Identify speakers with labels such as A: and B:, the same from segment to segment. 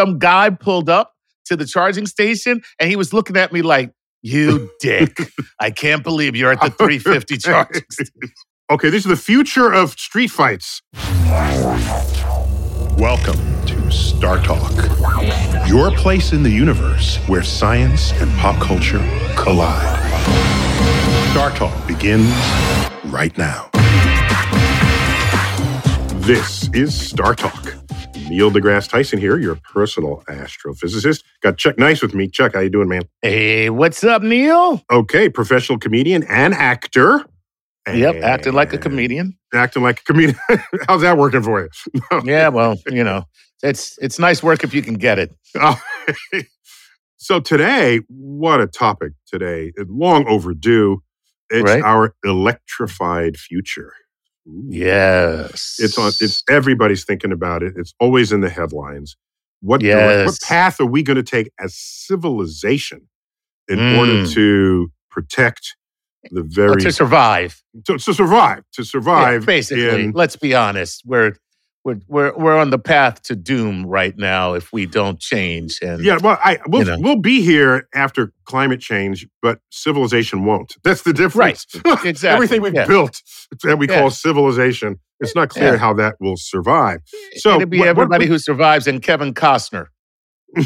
A: some guy pulled up to the charging station and he was looking at me like, "You dick! I can't believe you're at the 350 charging station."
B: Okay, this is the future of street fights. Welcome to StarTalk, your place in the universe where science and pop culture collide. StarTalk begins right now. This is StarTalk. Neil deGrasse Tyson here, your personal astrophysicist. Got Chuck Nice with me. Chuck, how you doing, man?
A: Hey, what's up, Neil?
B: Okay, professional comedian and actor.
A: Yep, acting like a comedian.
B: Acting like a comedian. How's that working for you? No.
A: Yeah, well, you know, it's it's nice work if you can get it.
B: So today, what a topic today. Long overdue. It's
A: Right.
B: our electrified future.
A: Yes,
B: It's on it's everybody's thinking about it. It's always in the headlines. What dire- what path are we going to take as civilization in
A: Mm.
B: order to protect the
A: Well,
B: very
A: to survive.
B: to, to survive to
A: Yeah,
B: survive
A: basically,
B: in-
A: let's be honest. We're we're we're we're on the path to doom right now if we don't change. And
B: Yeah, well, I we'll,
A: know.
B: we'll be here after climate change, but civilization won't. That's the difference. Right.
A: exactly.
B: Everything we've
A: yeah.
B: built that we
A: Yeah.
B: call civilization, it's not clear
A: Yeah.
B: how that will survive. So
A: it'd be
B: what- what-
A: everybody who survives and Kevin Costner,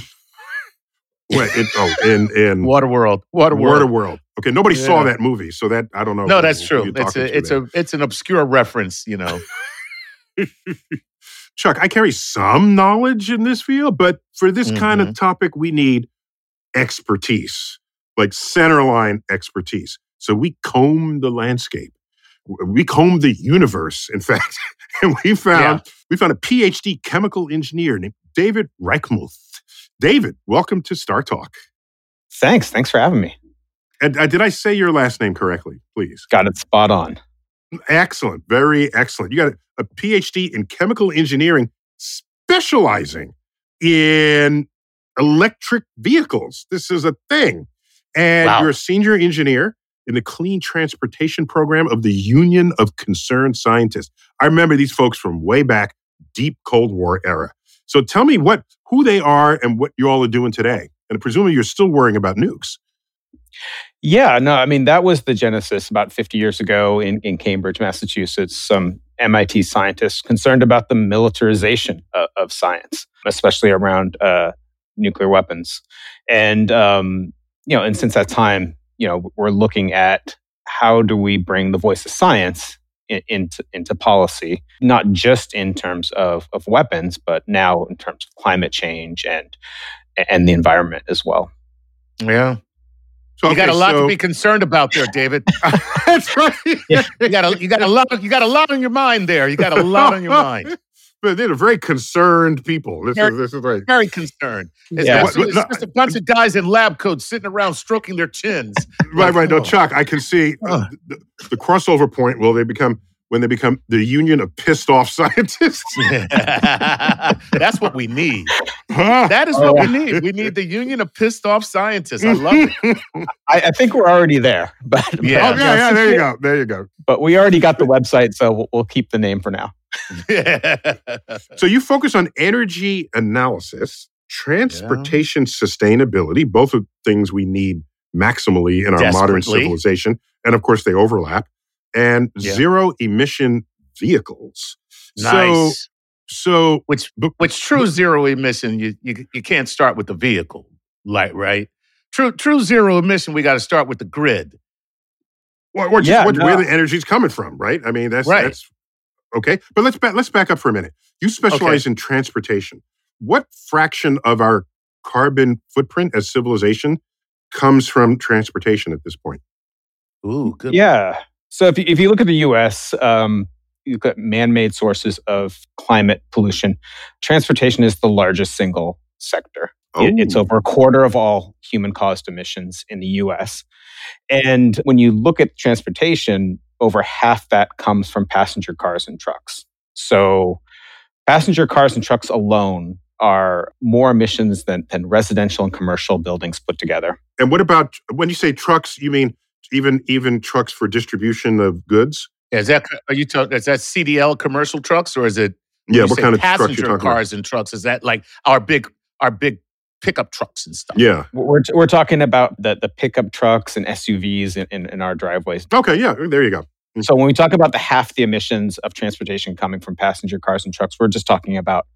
B: Wait, in, oh, in in
A: Waterworld, Waterworld.
B: Waterworld. Okay, nobody saw that movie, so that I don't know.
A: No,
B: who-
A: that's true. It's a it's a it's an obscure reference, you know.
B: Chuck. I carry some knowledge in this field, but for this kind
A: Mm-hmm.
B: of topic, we need expertise, like centerline expertise. So we comb the landscape. We combed the universe, in fact, and we found we found a PhD chemical engineer named David Reichmuth. David, welcome to StarTalk.
C: Thanks. Thanks for having me.
B: And uh, did I say your last name correctly, please?
C: Got it spot on.
B: Excellent, very excellent. You got a, PhD in chemical engineering, specializing in electric vehicles. This is a thing. And
A: Wow.
B: you're a senior engineer in the clean transportation program of the Union of Concerned Scientists. I remember these folks from way back, deep Cold War era. So tell me what who they are and what you all are doing today. And presumably you're still worrying about nukes.
C: Yeah, no, I mean, that was the genesis about 50 years ago in, in Cambridge, Massachusetts. Some MIT scientists concerned about the militarization of, of science, especially around uh, nuclear weapons. And, um, you know, and since that time, you know, we're looking at how do we bring the voice of science in, into, into policy, not just in terms of, of weapons, but now in terms of climate change and, and the environment as well.
A: Yeah. You got a lot
B: so-
A: to be concerned about there, David.
B: That's right.
A: You got a you got a lot you got a lot on your mind there. You got a lot on your mind.
B: But they're very concerned people. This is this is right.
A: Very concerned. It's,
C: Yeah.
A: just, it's just a bunch of guys in lab coats sitting around stroking their chins.
B: Right, right. No. Chuck, I can see uh, the, the crossover point. Will they become when they become the union of pissed off scientists?
A: That's what we need.
B: Huh?
A: That is what we oh, need. We need the union of pissed off scientists. I love it.
C: I, I think we're already there, but but-
A: Yeah.
B: Oh, yeah, yeah. There you go. There you go.
C: But we already got the website, so we'll, we'll keep the name for now.
B: So you focus on energy analysis, transportation sustainability, both of things we need maximally in our modern civilization, and of course they overlap, and
A: Yeah.
B: zero emission vehicles. So,
A: nice.
B: so
A: which which true zero emission you, you you can't start with the vehicle like right true true zero emission we got to start with the grid
B: Or, or just
C: Yeah,
B: what,
C: no.
B: where the energy's coming from, right? I mean, that's
A: Right.
B: that's okay. But let's back let's back up for a minute. You specialize in transportation. What fraction of our carbon footprint as civilization comes from transportation at this point?
A: ooh good
C: Yeah. So if you, if you look at the U.S., um, you look at man-made sources of climate pollution. Transportation is the largest single sector. It- it's
B: Oh.
C: over a quarter of all human-caused emissions in the U.S. And when you look at transportation, over half that comes from passenger cars and trucks. So passenger cars and trucks alone are more emissions than, than residential and commercial buildings put together.
B: And what about when you say trucks? You mean even even trucks for distribution of goods?
A: is that are you talking is that cdl commercial trucks or is it
B: Yeah. What kind of trucks you
A: passenger
B: talking about?
A: cars and trucks is that like our big our big pickup trucks and stuff.
B: Yeah.
C: We're, we're talking about the, the pickup trucks and SUVs in, in, in our driveways.
B: Okay. Yeah. There you go. Hmm.
C: So when we talk about the half the emissions of transportation coming from passenger cars and trucks, we're just talking about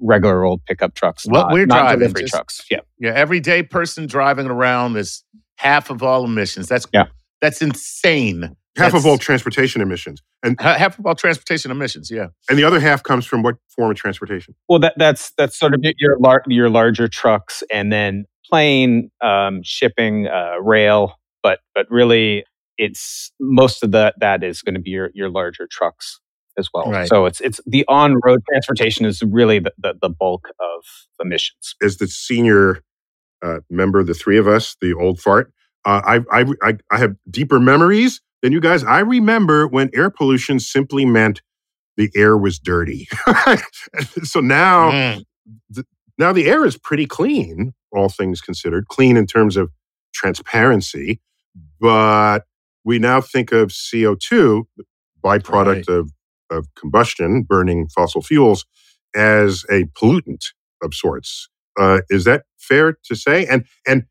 C: regular old pickup trucks.
A: What
C: not,
A: we're
C: not
A: driving,
C: delivery
A: just-
C: trucks. Yeah.
A: Yeah, everyday person driving around is half of all emissions. That's
C: Yeah.
A: that's insane.
B: Half of all transportation emissions. And
A: Half of all transportation emissions. Yeah.
B: and the other half comes from what form of transportation?
C: Well, that, that's that's sort of your your, lar- your larger trucks, and then plane, um, shipping, uh, rail. But but really, it's most of that that is going to be your your larger trucks as well.
A: Right.
C: So it's it's the on road transportation is really the, the the bulk of emissions.
B: As the senior uh, member, the three of us, the old fart, uh, I, I, I, I have deeper memories than you guys. I remember when air pollution simply meant the air was dirty. so now,
A: Mm.
B: now the air is pretty clean, all things considered, clean in terms of transparency. But we now think of CO2, the byproduct of, of combustion, burning fossil fuels, as a pollutant of sorts. Uh, is that fair to say? And and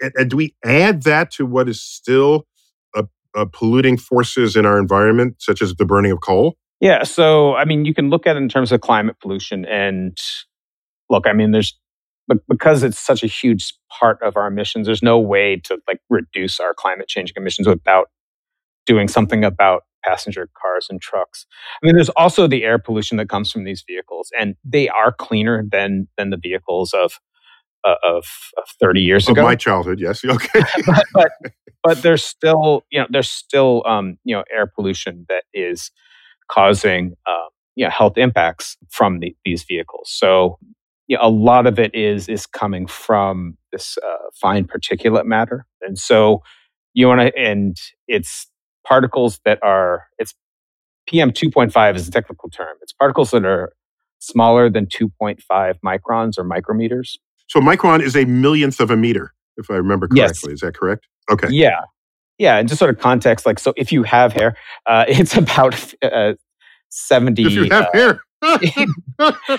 B: and, do we add that to what is still a, a polluting forces in our environment, such as the burning of coal?
C: Yeah. So, I mean, you can look at it in terms of climate pollution. And look, I mean, there's, because it's such a huge part of our emissions, there's no way to like reduce our climate changing emissions without doing something about passenger cars and trucks. I mean, there's also the air pollution that comes from these vehicles, and they are cleaner than than the vehicles of uh, of, of 30 years
B: Of
C: ago
B: my childhood, yes. Okay.
C: but, but but there's still you know there's still um, you know air pollution that is causing uh, you know health impacts from the, these vehicles. So you know, a lot of it is is coming from this uh, fine particulate matter, and so you want to and it's particles that are it's PM two point five is a technical term. It's particles that are smaller than 2.5 microns or micrometers.
B: So micron is a millionth of a meter, if I remember
C: Yes.
B: correctly. Is that correct? Okay.
C: Yeah. Yeah. And just sort of context, like, so if you have hair, uh, it's about uh, 70,
B: If you have
C: uh,
B: hair.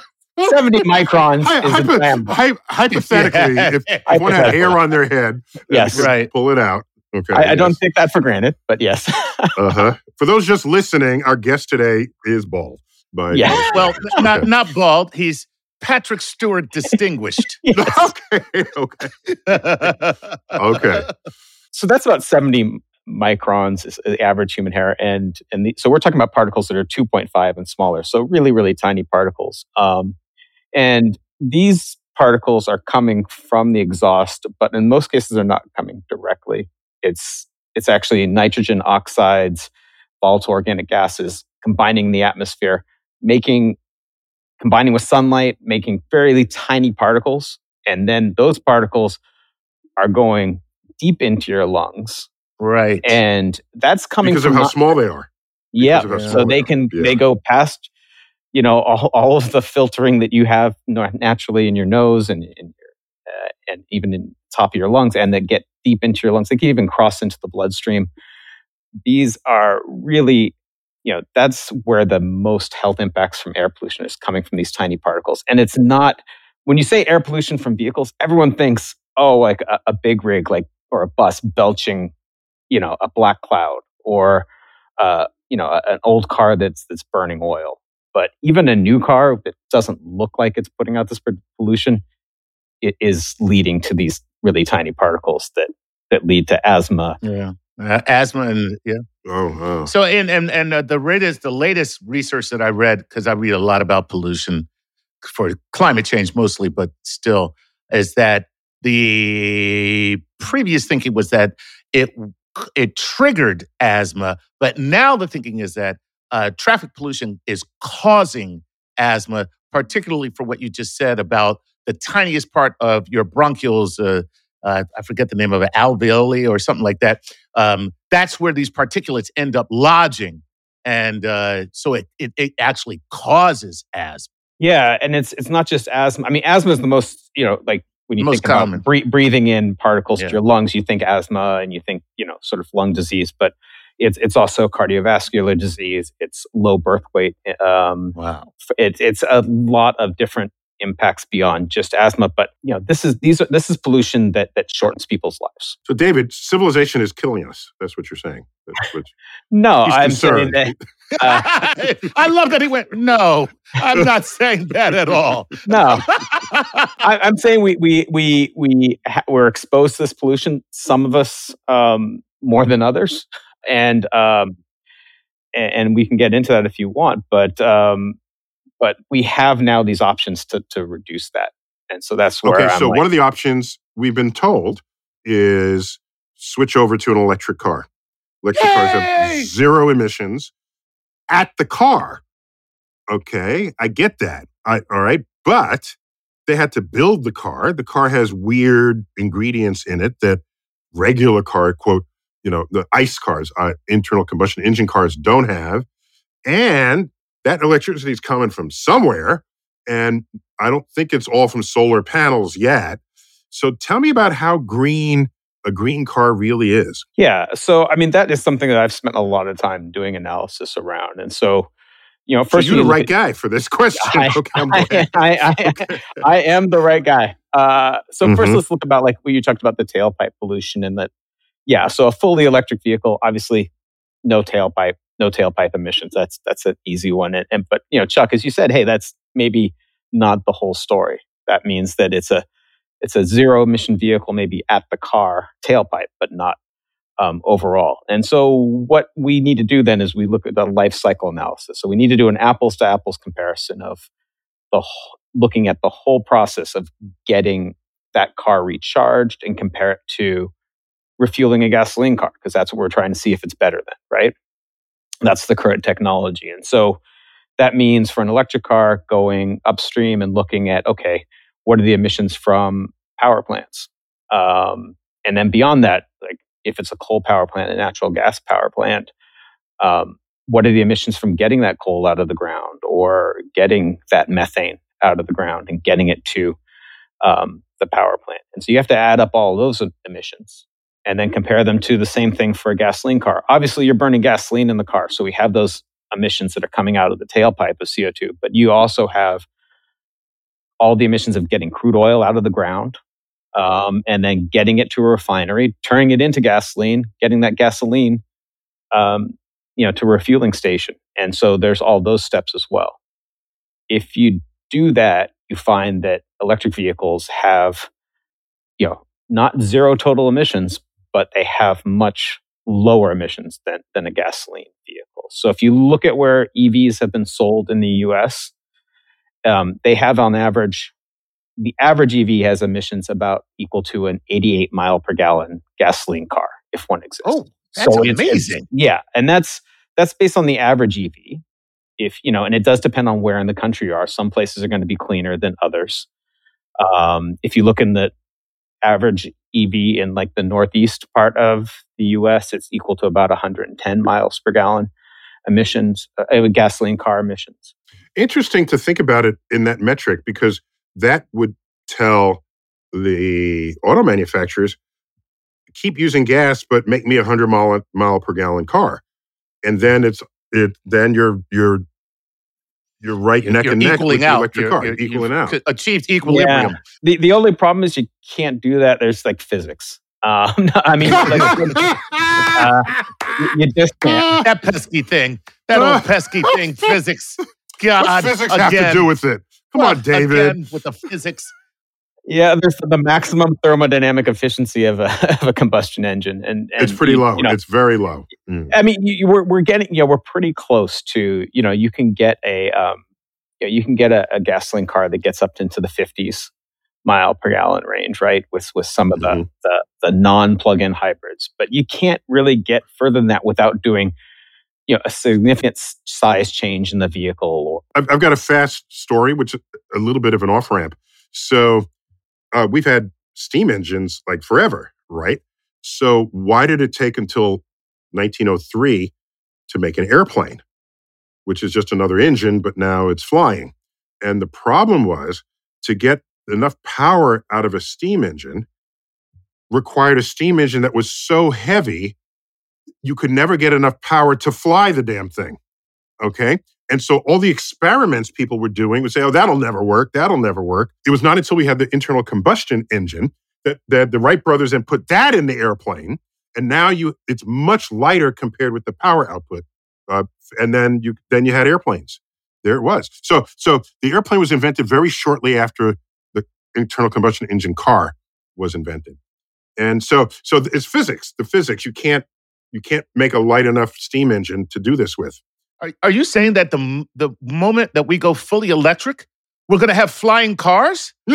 C: 70 microns
B: Hy-
C: is
B: hypo-
C: a
B: hy- hypothetically, if, if one had hair on their head,
C: Yes.
A: Right.
B: pull it out. Okay.
C: I, I don't
B: yes.
C: take that for granted, but yes.
B: Uh-huh. For those just listening, our guest today is bald. By
C: Yeah.
A: Well, n- not not bald. He's Patrick Stewart distinguished.
B: Okay. Okay. Okay.
C: So that's about 70 microns is the average human hair. And, and the, so we're talking about particles that are 2.5 and smaller. So really, really tiny particles. Um, and these particles are coming from the exhaust, but in most cases, they're not coming directly. It's, it's actually nitrogen oxides, volatile organic gases combining in the atmosphere, making, combining with sunlight, making fairly tiny particles. And then those particles are going deep into your lungs
A: right.
C: and that's coming
B: Because
C: from
B: of how
C: not-
B: small they are.
C: yeah
B: because of
C: so they
B: they
C: can
B: are.
C: they go past you know all, all of the filtering that you have na- naturally in your nose and and, uh, and even in top of your lungs and that get deep into your lungs. They can even cross into the bloodstream. These are really you know that's where the most health impacts from air pollution is coming from these tiny particles. And it's not when you say air pollution from vehicles everyone thinks oh like a, a big rig like or a bus belching you know a black cloud or uh, you know a- an old car that's that's burning oil. But even a new car that doesn't look like it's putting out this pollution it is leading to these really tiny particles that that lead to asthma
A: yeah. Uh, asthma and yeah.
B: Oh, oh.
A: So and and and uh, the latest the latest research that I read because I read a lot about pollution for climate change mostly, but still is that the previous thinking was that it it triggered asthma, but now the thinking is that uh, traffic pollution is causing asthma, particularly for what you just said about the tiniest part of your bronchioles. Uh, uh, I forget the name of it, alveoli or something like that. Um, that's where these particulates end up lodging, and uh, so it, it it actually causes asthma.
C: yeah and it's it's not just asthma i mean asthma is the most you know like when you
A: Most
C: think
A: common.
C: about bre- breathing in particles
A: Yeah.
C: to your lungs you think asthma and you think you know sort of lung disease but it's it's also cardiovascular disease it's low birth weight um,
A: Wow.
C: it's it's a lot of different impacts beyond just asthma. But you know, this is these are this is pollution that that shortens people's lives.
B: So, David, civilization is killing us. That's what you're saying. That's what
C: No,
B: he's
C: I'm saying
B: concerned.
C: that uh,
A: I love that he went, no, I'm not saying that at all.
C: no, I, I'm saying we we we we ha- we're exposed to this pollution. Some of us um, more than others, and um, and, and we can get into that if you want. But um, but we have now these options to to reduce that, and so that's where
B: Okay,
C: I'm
B: so
C: like,
B: one of the options we've been told is switch over to an electric car. Electric cars have zero emissions at the car. Okay, I get that. I, all right, but they had to build the car. The car has weird ingredients in it that regular car, quote, you know, the ICE cars, uh, internal combustion engine cars, don't have. And that electricity is coming from somewhere. And I don't think it's all from solar panels yet. So tell me about how green a green car really is.
C: Yeah. So, I mean, that is something that I've spent a lot of time doing analysis around. And so, you know,
B: So
C: first
B: you're the right
C: at-
B: guy for this question.
C: I,
B: okay,
C: I. I, I, I am the right guy. Uh, so 1st
B: Mhm.
C: let's look about like what you talked about the tailpipe pollution and that. Yeah. So a fully electric vehicle, obviously, no tailpipe, no tailpipe emissions. That's that's an easy one. And, and but you know, Chuck, as you said, hey, that's maybe not the whole story. That means that it's a it's a zero emission vehicle, maybe at the car tailpipe, but not um, overall. And so, what we need to do then is we look at the life cycle analysis. So we need to do an apples to apples comparison of the looking at the whole process of getting that car recharged and compare it to refueling a gasoline car because that's what we're trying to see if it's better than right. That's the current technology, and so that means for an electric car going upstream and looking at okay, what are the emissions from power plants, um, and then beyond that, like if it's a coal power plant, a natural gas power plant, um, what are the emissions from getting that coal out of the ground or getting that methane out of the ground and getting it to um, the power plant? And so you have to add up all those emissions and then compare them to the same thing for a gasoline car. Obviously, you're burning gasoline in the car, so we have those emissions that are coming out of the tailpipe of CO2, but you also have all the emissions of getting crude oil out of the ground um, and then getting it to a refinery, turning it into gasoline, getting that gasoline, um, you know, to a refueling station. And so there's all those steps as well. If you do that, you find that electric vehicles have, you know, not zero total emissions, but they have much lower emissions than, than a gasoline vehicle. So if you look at where EVs have been sold in the US, um, they have on average the average EV has emissions about equal to an 88 mile per gallon gasoline car, if one exists.
A: Oh, that's
C: it's-
A: amazing.
C: yeah, and that's that's based on the average EV. If you know, and it does depend on where in the country you are. Some places are going to be cleaner than others. Um, if you look in the average EV in like the northeast part of the U.S., it's equal to about 110 miles per gallon emissions, uh, uh, gasoline car emissions.
B: Interesting to think about it in that metric because that would tell the auto manufacturers keep using gas, but make me a hundred mile mile per gallon car, and then it's it. Then you're you're you're right neck
A: You're
B: and neck with
A: equaling
B: the
A: out.
B: electric
A: You're-
B: car,
A: you're-
B: equaling
A: you've
B: out.
A: Achieved equilibrium. Yeah.
C: The the only problem is you can't do that. There's like physics. Um, I mean, like, uh, you- you just can't.
A: that pesky thing. That old pesky thing. Physics. God.
B: What physics
A: again.
B: have to do with it? Come on, David.
A: again, with the physics.
C: Yeah, there's the maximum thermodynamic efficiency of a, of a combustion engine, and, and
B: it's pretty
C: you-
B: low.
C: You know,
B: it's very low. Mm.
C: I mean, you, you- we're we're getting, yeah, we're pretty close to, you know, you can get a, um, you, know, you can get a, a gasoline car that gets up into the 50s mile per gallon range, right? With with some of the
B: Mhm.
C: the, the non plug-in hybrids, but you can't really get further than that without doing, you know, a significant size change in the vehicle. Or,
B: I've, I've got a fast story, which is a little bit of an off ramp. So uh, we've had steam engines like forever, right? So why did it take until 1903 to make an airplane, which is just another engine, but now it's flying? And the problem was to get enough power out of a steam engine required a steam engine that was so heavy you could never get enough power to fly the damn thing. Okay. And so all the experiments people were doing would say, oh, that'll never work. That'll never work. It was not until we had the internal combustion engine that, that the Wright brothers then put that in the airplane. And now you it's much lighter compared with the power output. Uh, and then you then you had airplanes. There it was. So so the airplane was invented very shortly after the internal combustion engine car was invented. And so so it's physics. The physics you can't you can't make a light enough steam engine to do this with.
A: Are, are you saying that the the moment that we go fully electric, we're going to have flying cars?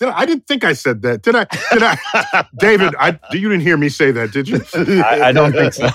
B: Did I, I, didn't think I said that. Did I? Did I? David, I, you didn't hear me say that, did you?
C: I, I don't think so.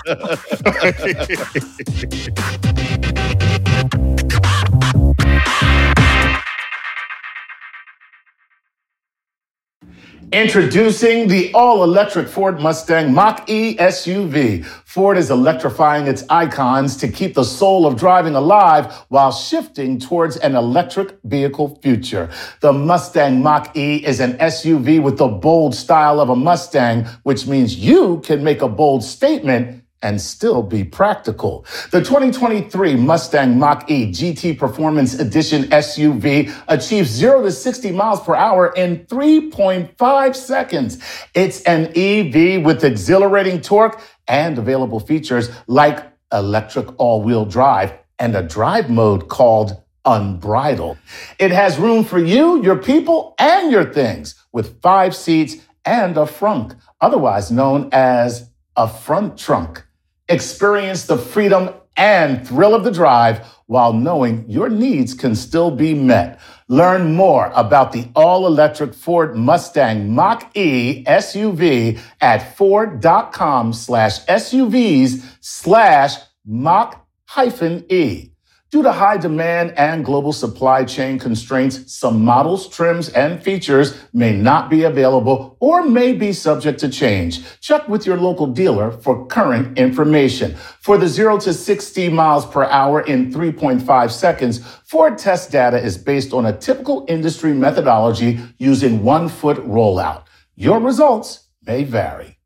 A: Introducing the all electric Ford Mustang Mach E SUV. Ford is electrifying its icons to keep the soul of driving alive while shifting towards an electric vehicle future. The Mustang Mach E is an SUV with the bold style of a Mustang, which means you can make a bold statement and still be practical. The 2023 Mustang Mach-E GT Performance Edition SUV achieves 0 to 60 miles per hour in 3.5 seconds. It's an EV with exhilarating torque and available features like electric all-wheel drive and a drive mode called Unbridled. It has room for you, your people, and your things with five seats and a frunk, otherwise known as a front trunk. Experience the freedom and thrill of the drive while knowing your needs can still be met. Learn more about the all electric Ford Mustang Mach E SUV at Ford.com slash SUVs slash Mach hyphen E. Due to high demand and global supply chain constraints, some models, trims, and features may not be available or may be subject to change. Check with your local dealer for current information. For the 0 to 60 miles per hour in 3.5 seconds, Ford test data is based on a typical industry methodology using one foot rollout. Your results may vary.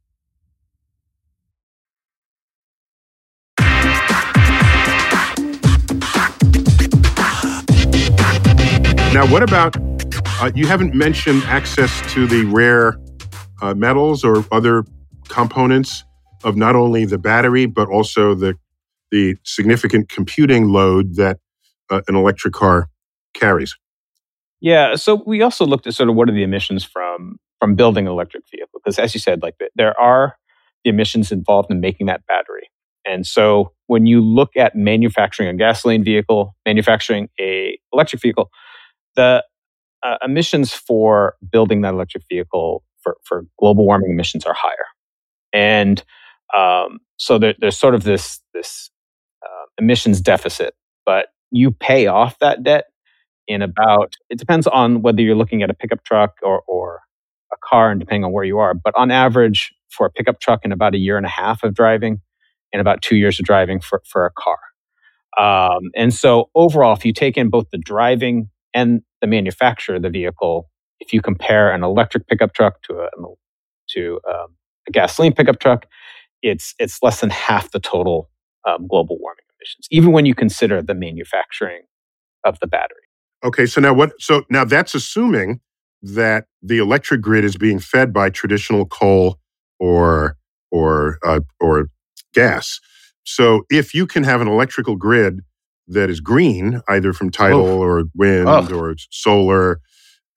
B: Now, what about uh, you haven't mentioned access to the rare uh, metals or other components of not only the battery but also the the significant computing load that uh, an electric car carries.
C: Yeah, so we also looked at sort of what are the emissions from from building an electric vehicle because as you said like there are the emissions involved in making that battery. And so when you look at manufacturing a gasoline vehicle, manufacturing a electric vehicle, the uh, emissions for building that electric vehicle for, for global warming emissions are higher. And um, so there, there's sort of this, this uh, emissions deficit, but you pay off that debt in about, it depends on whether you're looking at a pickup truck or, or a car and depending on where you are. But on average, for a pickup truck in about a year and a half of driving and about two years of driving for, for a car. Um, and so overall, if you take in both the driving and the manufacturer of the vehicle, if you compare an electric pickup truck to a to um, a gasoline pickup truck, it's it's less than half the total um, global warming emissions, even when you consider the manufacturing of the battery.
B: Okay, so now what? So now that's assuming that the electric grid is being fed by traditional coal or or uh, or gas. So if you can have an electrical grid that is green, either from tidal or wind or solar.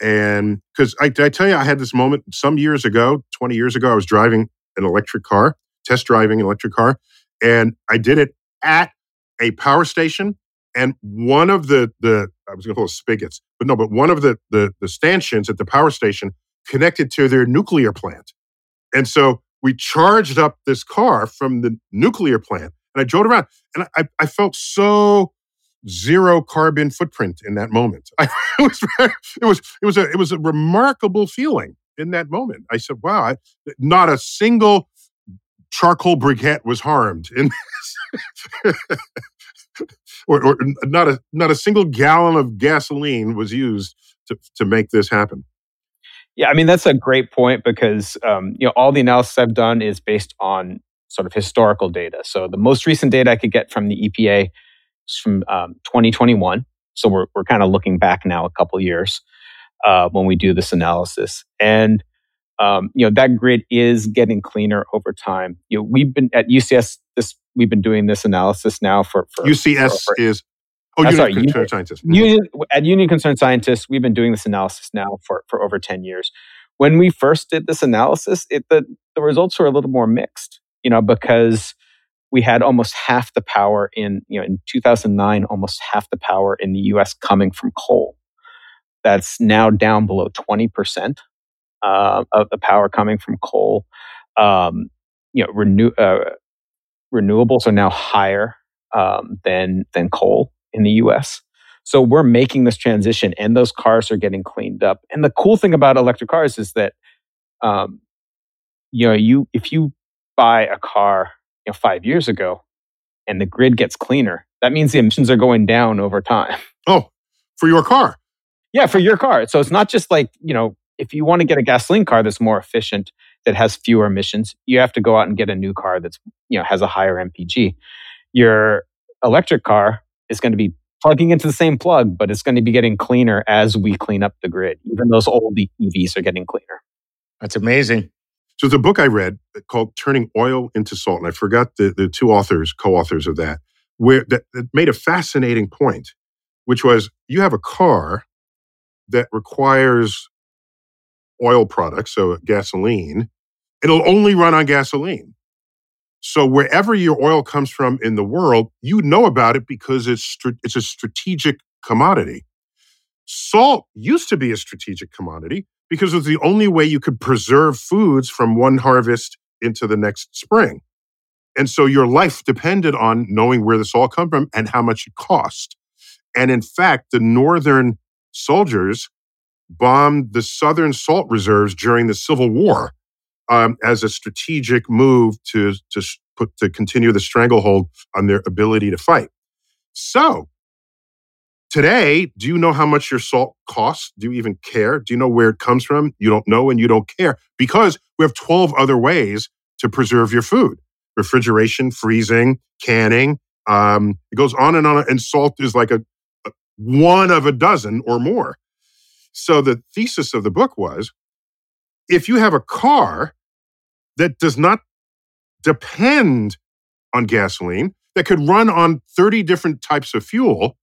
B: And because I, I tell you, I had this moment some years ago, 20 years ago, I was driving an electric car, test driving an electric car, and I did it at a power station. And one of the, the I was going to call it spigots, but no, but one of the, the, the stanchions at the power station connected to their nuclear plant. And so we charged up this car from the nuclear plant and I drove around and I, I felt so zero carbon footprint in that moment. I, it was it was it was a it was a remarkable feeling in that moment. I said, "Wow, I, not a single charcoal briquette was harmed in this." or, or not a not a single gallon of gasoline was used to, to make this happen.
C: Yeah, I mean that's a great point because um, you know all the analysis I've done is based on sort of historical data. So the most recent data I could get from the EPA from um, 2021. So we're, we're kind of looking back now a couple years uh, when we do this analysis. And um, you know that grid is getting cleaner over time. You know, we've been at UCS. This we've been doing this analysis now for, for
B: UCS
C: for,
B: for, is oh, Union
C: sorry,
B: Concerned
C: Union-
B: Scientists.
C: Union, at Union Concerned Scientists, we've been doing this analysis now for, for over 10 years. When we first did this analysis, it, the, the results were a little more mixed, you know, because we had almost half the power in, you know, in 2009, almost half the power in the US coming from coal. That's now down below 20% uh, of the power coming from coal. Um, you know, renew, uh, renewables are now higher um, than, than coal in the US. So we're making this transition and those cars are getting cleaned up. And the cool thing about electric cars is that um, you know, you if you buy a car know, five years ago and the grid gets cleaner, that means the emissions are going down over time.
B: Oh, for your car.
C: yeah, for your car. So it's not just like, you know, if you want to get a gasoline car that's more efficient, that has fewer emissions, you have to go out and get a new car that's, you know, has a higher MPG. Your electric car is going to be plugging into the same plug, but it's going to be getting cleaner as we clean up the grid. Even those old EVs are getting cleaner.
A: That's amazing.
B: So a book I read uh, called Turning Oil into Salt, and I forgot the, the two authors, co-authors of that, where that, that made a fascinating point, which was you have a car that requires oil products, so gasoline, it'll only run on gasoline. So wherever your oil comes from in the world, you know about it because it's it's a strategic commodity. Salt used to be a strategic commodity because it was the only way you could preserve foods from one harvest into the next spring. And so your life depended on knowing where the salt come from and how much it cost. And in fact, the northern soldiers bombed the southern salt reserves during the Civil War um, as a strategic move to to put to continue the stranglehold on their ability to fight. So today, do you know how much your salt costs? Do you even care? Do you know where it comes from? You don't know and you don't care because we have 12 other ways to preserve your food refrigeration, freezing, canning. Um, it goes on and on. And salt is like a, a one of a dozen or more. So the thesis of the book was if you have a car that does not depend on gasoline, that could run on 30 different types of fuel,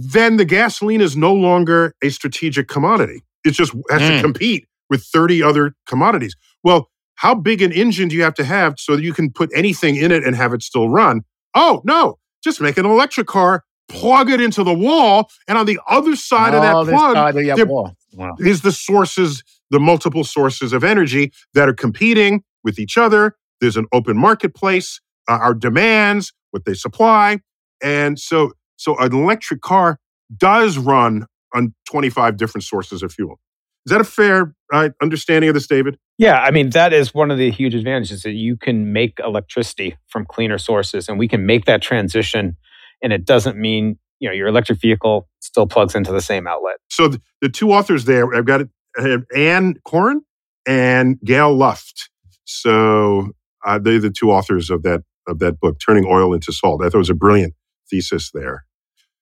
B: then the gasoline is no longer a strategic commodity. It just has
A: Mm.
B: to compete with 30 other commodities. Well, how big an engine do you have to have so that you can put anything in it and have it still run? Oh, no, just make an electric car, plug it into the wall, and on the other side of
A: Oh,
B: that plug
A: of
B: there-
A: wall. Wow.
B: is the sources, the multiple sources of energy that are competing with each other. There's an open marketplace, uh, our demands, what they supply. And so, so an electric car does run on 25 different sources of fuel. Is that a fair uh, understanding of this, David?
C: Yeah, I mean, that is one of the huge advantages that you can make electricity from cleaner sources and we can make that transition. And it doesn't mean, you know, your electric vehicle still plugs into the same outlet.
B: So the, the two authors there, I've got have Anne Korin and Gail Luft. So uh, they're the two authors of that of that book, Turning Oil into Salt. I thought it was a brilliant thesis there.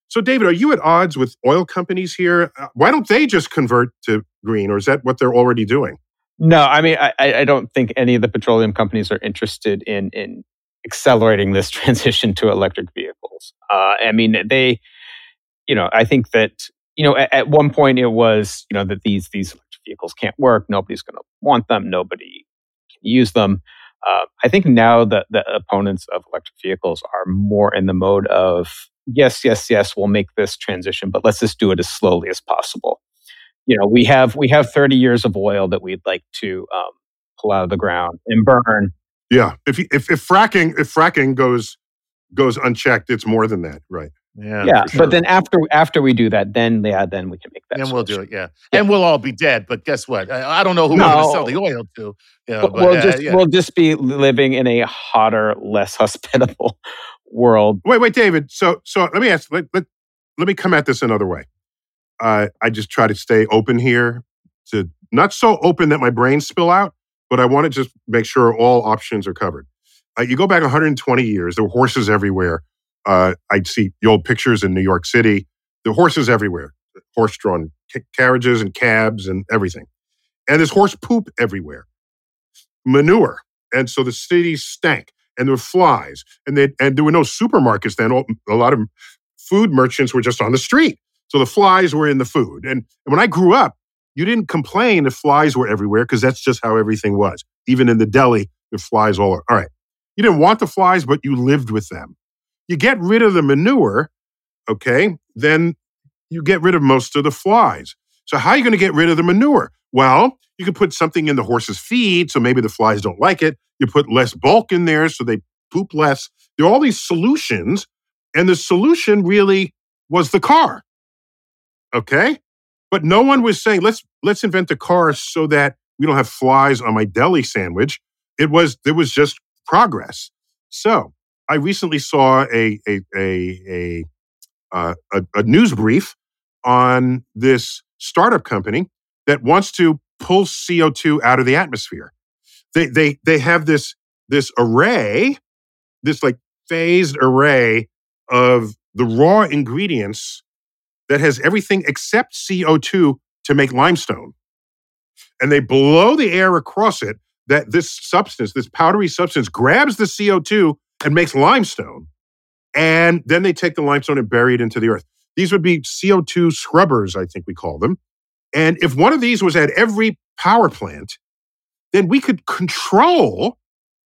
B: So, David, are you at odds with oil companies here? Uh, why don't they just convert to green, or is that what they're already doing?
C: No, I mean, I, I don't think any of the petroleum companies are interested in in accelerating this transition to electric vehicles. Uh, I mean, they, you know, I think that you know, at, at one point it was you know that these these electric vehicles can't work. Nobody's going to want them. Nobody can use them. Uh, I think now that the opponents of electric vehicles are more in the mode of yes, yes, yes, we'll make this transition, but let's just do it as slowly as possible you know we have we have 30 years of oil that we'd like to um, pull out of the ground and burn
B: Yeah, if if if fracking if fracking goes goes unchecked, it's more than that, right?
A: Yeah,
C: yeah
A: sure.
C: but then after after we do that then yeah then we can make that
A: then we'll do it. Yeah.
C: Yeah.
A: and we'll all be dead. But guess what? I, I don't know who we're going to sell the oil to. You know,
C: We'll-
A: but,
C: we'll
A: uh,
C: just
A: yeah.
C: we'll just be living in a hotter less hospitable world
B: Wait, wait, David. So, so let me ask. Let, let, let me come at this another way. Uh, I just try to stay open here, to not so open that my brains spill out, but I want to just make sure all options are covered. Uh, you go back 120 years. There were horses everywhere. uh, I'd see the old pictures in New York City. The horses everywhere, horse-drawn ca- carriages and cabs and everything, and there's horse poop everywhere, manure, and so the city stank, and there were flies, and they and there were no supermarkets then. A lot of food merchants were just on the street, so the flies were in the food. And, and when I grew up, you didn't complain if flies were everywhere because that's just how everything was. Even in the deli, the flies all. All right, you didn't want the flies, but you lived with them. You get rid of the manure, okay? Then you get rid of most of the flies. So how are you going to get rid of the manure? Well, you can put something in the horse's feed, so maybe the flies don't like it. You put less bulk in there, so they poop less. There are all these solutions, and the solution really was the car. Okay, but no one was saying let's let's invent a car so that we don't have flies on my deli sandwich. It was there was just progress. So I recently saw a a a a, uh, a, a news brief on this startup company that wants to pull CO2 out of the atmosphere. They they they have this this array, this like phased array of the raw ingredients that has everything except CO2 to make limestone. And they blow the air across it that this substance, this powdery substance, grabs the CO2 and makes limestone. And then they take the limestone and bury it into the earth. These would be CO2 scrubbers, I think we call them. And if one of these was at every power plant, then we could control,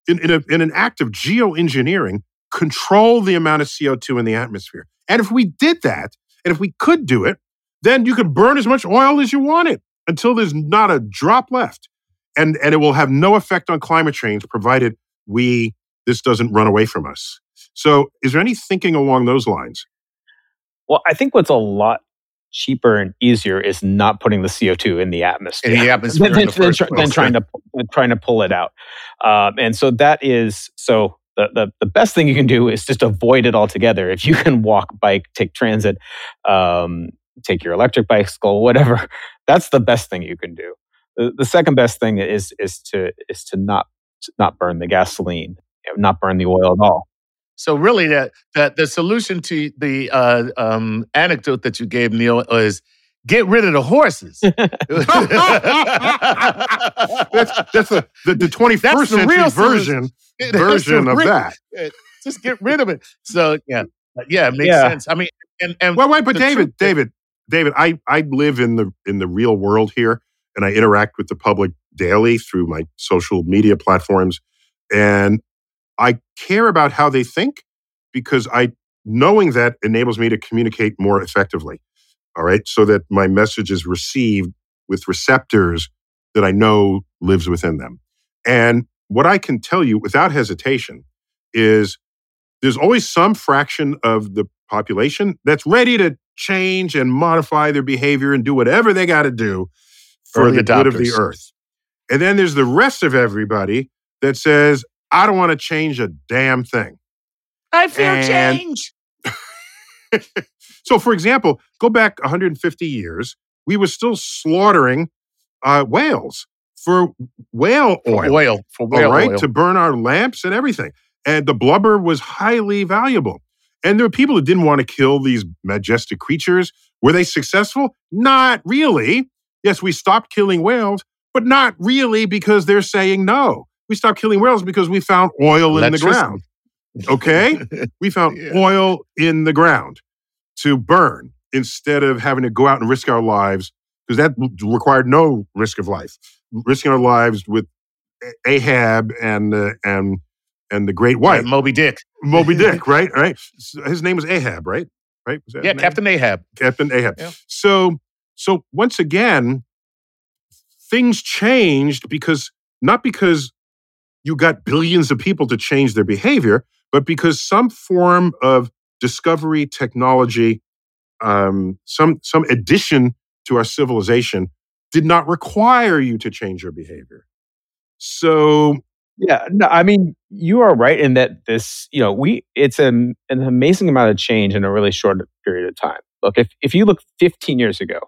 B: in, in, a, in an act of geoengineering, control the amount of CO2 in the atmosphere. And if we did that, and if we could do it, then you could burn as much oil as you wanted until there's not a drop left. And, and it will have no effect on climate change provided we this doesn't run away from us. So is there any thinking along those lines?
C: Well, I think what's a lot cheaper and easier is not putting the CO2 in the atmosphere.
A: In the atmosphere
C: than,
A: than,
C: than, than trying to trying to pull it out. Um, and so that is so the, the, the best thing you can do is just avoid it altogether. If you can walk, bike, take transit, um, take your electric bicycle, whatever, that's the best thing you can do. The, the second best thing is is to is to not not burn the gasoline, not burn the oil at all.
A: So really, that that the solution to the uh, um, anecdote that you gave, Neil, is get rid of the horses. that's,
B: that's the, the, the 21st that's the century version version of that.
A: Just get rid of it. So yeah, yeah, it makes yeah. sense. I mean, and and
B: well, wait, but David, David, David, I I live in the in the real world here, and I interact with the public daily through my social media platforms, and I care about how they think because I knowing that enables me to communicate more effectively. All right, so that my message is received with receptors that I know lives within them. And what I can tell you without hesitation is there's always some fraction of the population that's ready to change and modify their behavior and do whatever they got to do for Early the adopters. good of the earth. And then there's the rest of everybody that says, I don't want to change a damn thing.
A: I feel and change.
B: so, for example, go back 150 years, we were still slaughtering uh, whales for whale oil.
A: For oil. For whale
B: right,
A: oil.
B: To burn our lamps and everything. And the blubber was highly valuable. And there were people who didn't want to kill these majestic creatures. Were they successful? Not really. Yes, we stopped killing whales, but not really because they're saying no. We stopped killing whales because we found oil in the ground. Okay? we found yeah. oil in the ground to burn instead of having to go out and risk our lives because that required no risk of life risking our lives with Ahab and uh, and and the Great White,
A: Moby Dick,
B: Moby Dick, right? Right. His name was Ahab, right? Right.
A: yeah, Captain Ahab.
B: Captain Ahab. Yeah. So so once again, things changed because not because you got billions of people to change their behavior, but because some form of discovery, technology, um, some some addition to our civilization did not require you to change your behavior. So
C: yeah, no, I mean, you are right in that this, you know, we it's an, an amazing amount of change in a really short period of time. Look, if if you look 15 years ago,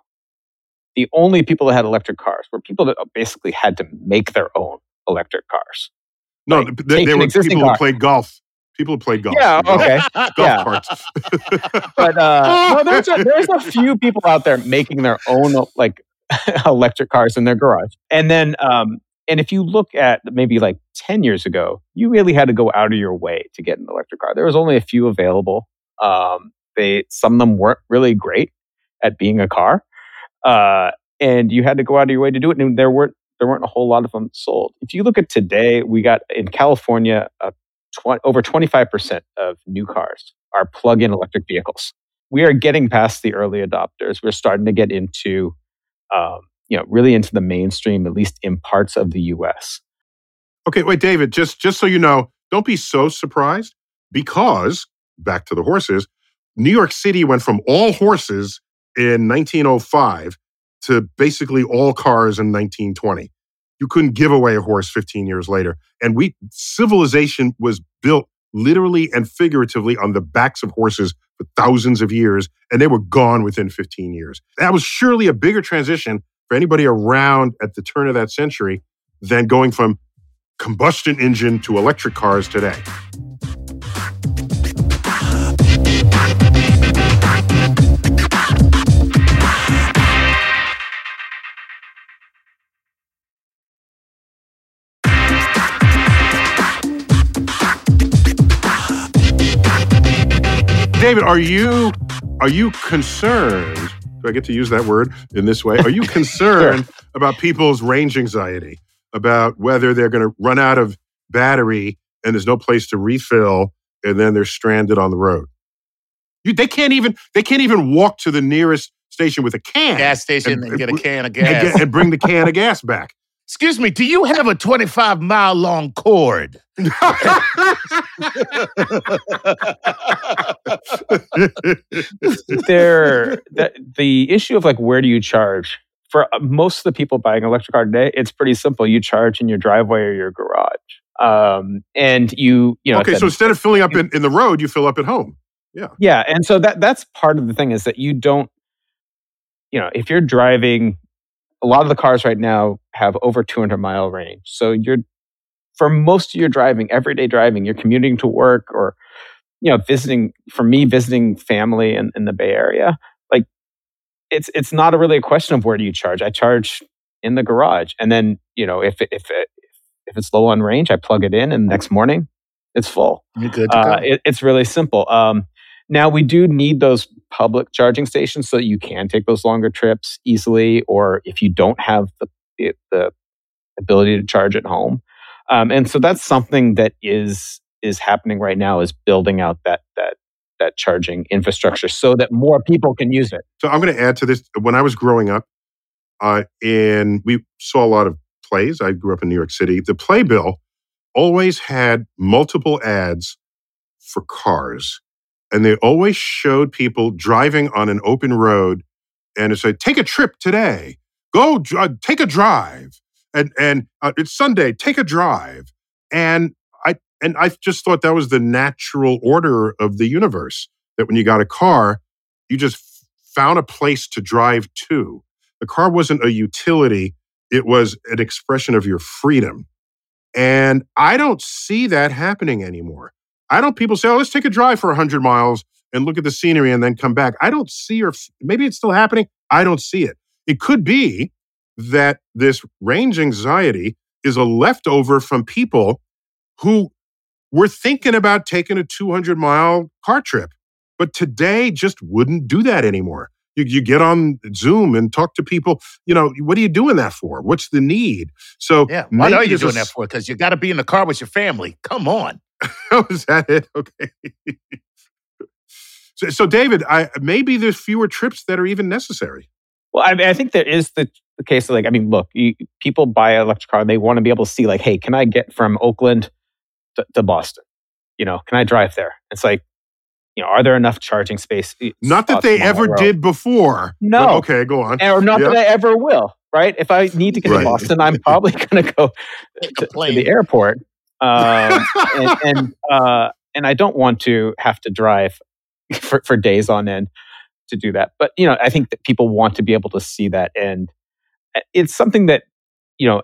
C: the only people that had electric cars were people that basically had to make their own electric cars.
B: No, like, they, they were people car. who played golf. People who played golf.
C: Yeah, okay.
B: golf
C: Yeah.
B: carts.
C: But uh, no, there's a, there's a few people out there making their own like electric cars in their garage. And then, um, and if you look at maybe like 10 years ago, you really had to go out of your way to get an electric car. There was only a few available. Um, they some of them weren't really great at being a car, uh, and you had to go out of your way to do it. And there weren't there weren't a whole lot of them sold. If you look at today, we got in California tw- over 25 percent of new cars are plug-in electric vehicles. We are getting past the early adopters. We're starting to get into um, you know really into the mainstream, at least in parts of the U.S.
B: Okay, wait, David, just just so you know, don't be so surprised because back to the horses, New York City went from all horses in 1905 to basically all cars in 1920. You couldn't give away a horse 15 years later. And we civilization was built literally and figuratively on the backs of horses for thousands of years, and they were gone within 15 years. That was surely a bigger transition for anybody around at the turn of that century than going from combustion engine to electric cars today. David, are you are you concerned? Do I get to use that word in this way? Are you concerned about people's range anxiety? About whether they're going to run out of battery and there's no place to refill, and then they're stranded on the road. You, they can't even they can't even walk to the nearest station with a can
A: gas station
B: And-
A: and, get a can of
B: and,
A: gas.
B: get- and bring the can of gas back.
A: Excuse me, do you have a 25 mile long cord?
C: there the, the issue of like where do you charge for uh, most of the people buying an electric car today it's pretty simple you charge in your driveway or your garage um, and you you know
B: okay, so instead of filling up in, in the road, you fill up at home.
C: Yeah. Yeah and so that that's part of the thing is that you don't you know if you're driving a lot of the cars right now have over 200 mile range so you're for most of your driving everyday driving you're commuting to work or you know visiting for me visiting family in, in the bay area like it's it's not a really a question of where do you charge i charge in the garage and then you know if if it, if it's low on range i plug it in and next morning it's full
A: You're good to
C: uh,
A: go.
C: it, it's really simple. Um, now we do need those public charging stations so that you can take those longer trips easily, or if you don't have the the, the ability to charge at home. Um, and so that's something that is is happening right now is building out that that that charging infrastructure so that more people can use it.
B: So I'm going to add to this. When I was growing up, uh, and we saw a lot of plays. I grew up in New York City. The playbill always had multiple ads for cars, and they always showed people driving on an open road, and it said, "Take a trip today. Go dr- take a drive." And and uh, it's Sunday. Take a drive. And I and I just thought that was the natural order of the universe. That when you got a car, you just found a place to drive to. The car wasn't a utility, it was an expression of your freedom. And I don't see that happening anymore. I don't people say, oh, let's take a drive for 100 miles and look at the scenery and then come back. I don't see, or maybe it's still happening. I don't see it. It could be that this range anxiety is a leftover from people who were thinking about taking a 200 mile car trip but today just wouldn't do that anymore. You, you get on Zoom and talk to people. You know, what are you doing that for? What's the need? So
A: yeah, what
B: maybe
A: are you
B: there's a
A: doing that for? Because you got to be in the car with your family. Come on.
B: Oh, is that it? Okay. so, so, David, I, maybe there's fewer trips that are even necessary.
C: Well, I, mean, I think there is the, the case of like, I mean, look, you, people buy an electric car, and they want to be able to see, like, hey, can I get from Oakland to, to Boston? You know, can I drive there? It's like, you know, are there enough charging space?
B: Not that they ever
C: the road?
B: did before.
C: No.
B: But okay, go on.
C: or not that I ever will. Right? If I need to get
B: Right.
C: to Boston, I'm probably going to go to, to the airport, um, and and, uh, and I don't want to have to drive for, for days on end to do that. But you know, I think that people want to be able to see that, and uh, it's something that you know,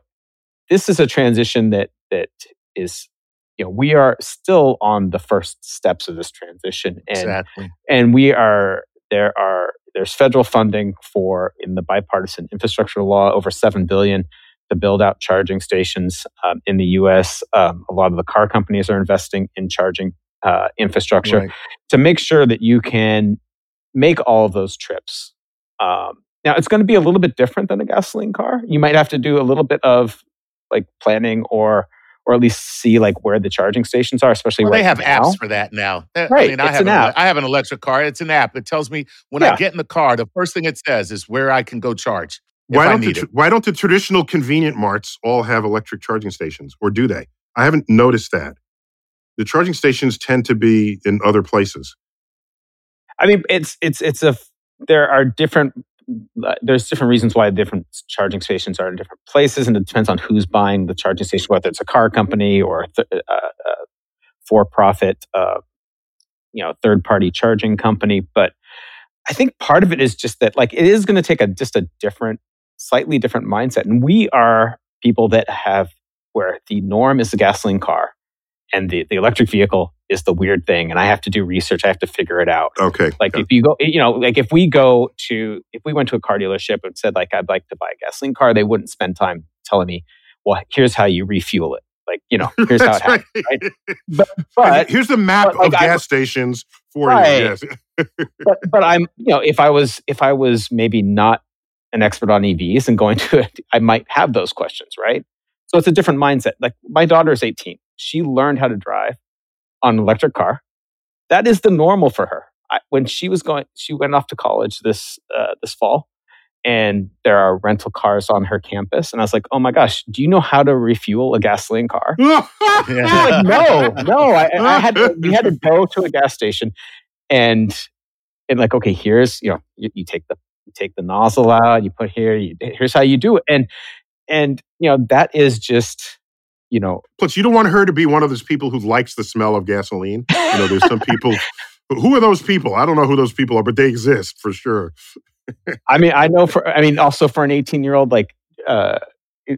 C: this is a transition that that is you know we are still on the first steps of this transition, and
A: exactly.
C: and we are there are there's federal funding for in the bipartisan infrastructure law over seven billion to build out charging stations um, in the U.S. Um, a lot of the car companies are investing in charging uh, infrastructure
A: Right.
C: to make sure that you can make all of those trips. Um, now, it's going to be a little bit different than a gasoline car. You might have to do a little bit of like planning or or at least see like where the charging stations are, especially
A: Well,
C: right
A: they have
C: now.
A: apps for that now. I
C: Right,
A: mean, I have
C: an
A: ele-
C: app.
A: I have an electric car. It's an app. It tells me when I get in the car, the first thing it says is where I can go charge.
B: Why
A: I
B: don't the,
A: need
B: tr-
A: it.
B: why don't the traditional convenient marts all have electric charging stations, or do they? I haven't noticed that. The charging stations tend to be in other places.
C: I mean, it's it's it's a there are different uh, there's different reasons why different charging stations are in different places, and it depends on who's buying the charging station, whether it's a car company or a th- uh, uh, for-profit, uh, you know, third-party charging company. But I think part of it is just that, like, it is going to take a just a different, slightly different mindset, and we are people that have where the norm is the gasoline car, and the the electric vehicle is the weird thing, and I have to do research, I have to figure it out.
B: Okay.
C: Like if you go, you know, like if we go to, if we went to a car dealership and said like, I'd like to buy a gasoline car, they wouldn't spend time telling me, well, here's how you refuel it. Like, you know, here's how it happens.
B: right.
C: But, but,
B: here's the map
C: like,
B: of
C: I-
B: gas stations for
C: Right.
B: you. Yes.
C: but, but I'm, you know, if I was, if I was maybe not an expert on EVs and going to it, I might have those questions, right? So it's a different mindset. Like my daughter is 18. She learned how to drive on an electric car. That is the normal for her. I, when she was going, she went off to college this uh, this fall, and there are rental cars on her campus. And I was like, "Oh my gosh, do you know how to refuel a gasoline car?" She's like, "No, no." I, I had to, we had to go to a gas station, and and like, okay, here's you know, you, you take the you take the nozzle out, you put here, you, here's how you do it, and and you know that is just you know
B: Plus, you don't want her to be one of those people who likes the smell of gasoline. You know, there's some people. Who are those people? I don't know who those people are, but they exist for sure.
C: I mean, I know for, I mean, also for an 18 year old, like, uh,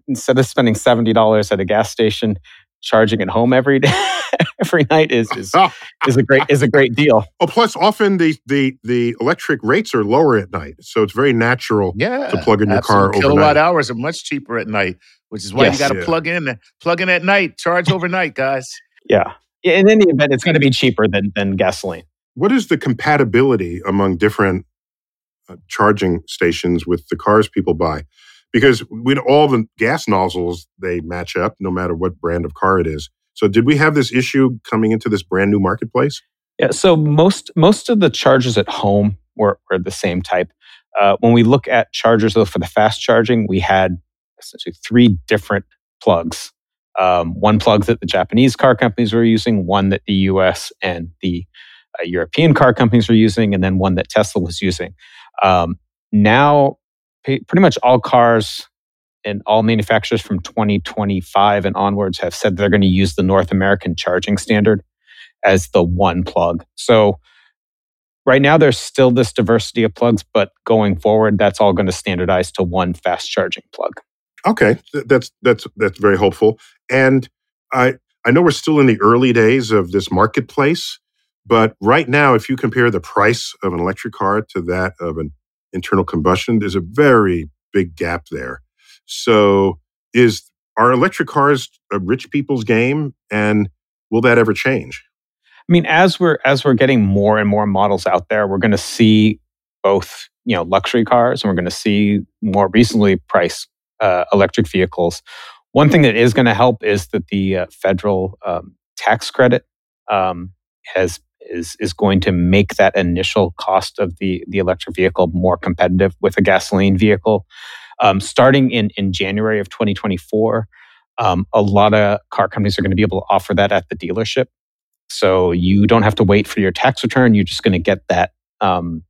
C: instead of spending $70 at a gas station, charging at home every day, every night is, is, is a great, is a great deal.
B: Oh, plus, often the the the electric rates are lower at night, so it's very natural.
A: Yeah,
B: to plug in your car
A: absolutely. Kilowatt
B: overnight.
A: hours are much cheaper at night, which is why
C: Yes.
A: you got to
B: Yeah.
A: plug in, plug in at night, charge overnight, guys.
C: Yeah. In any event, it's going to be cheaper than, than gasoline.
B: What is the compatibility among different uh, charging stations with the cars people buy? Because with all the gas nozzles, they match up no matter what brand of car it is. So, did we have this issue coming into this brand new marketplace?
C: Yeah. So most, most of the chargers at home were, were the same type. Uh, when we look at chargers though, for the fast charging, we had essentially three different plugs. Um, one plug that the Japanese car companies were using, one that the US and the uh, European car companies were using, and then one that Tesla was using. Um, now, pretty much all cars and all manufacturers from 2025 and onwards have said they're going to use the North American charging standard as the one plug. So, right now, there's still this diversity of plugs, but going forward, that's all going to standardize to one fast charging plug.
B: Okay, that's that's that's very hopeful. And I I know we're still in the early days of this marketplace, but right now, if you compare the price of an electric car to that of an internal combustion, there's a very big gap there. So, is are electric cars a rich people's game, and will that ever change?
C: I mean, as we're as we're getting more and more models out there, we're going to see both you know luxury cars, and we're going to see more reasonably priced uh, electric vehicles. One thing that is going to help is that the uh, federal um, tax credit um, has is is going to make that initial cost of the the electric vehicle more competitive with a gasoline vehicle. Um, starting in in January of 2024, um, a lot of car companies are going to be able to offer that at the dealership. So you don't have to wait for your tax return. You're just going to get that um,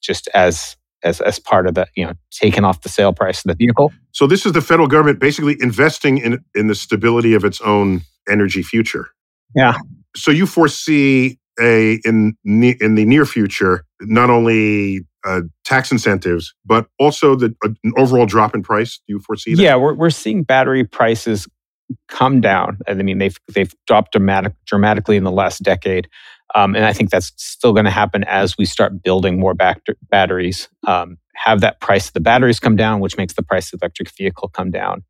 C: just as as as part of the you know taken off the sale price of the vehicle.
B: So, this is the federal government basically investing in in the stability of its own energy future.
C: Yeah.
B: So you foresee a in in the near future not only uh, tax incentives but also the uh, an overall drop in price. Do you foresee that?
C: Yeah, we're we're seeing battery prices come down. I mean, they've they've dropped dramatic, dramatically in the last decade, um, and I think that's still going to happen as we start building more back- batteries. Um, have that price of the batteries come down, which makes the price of the electric vehicle come down.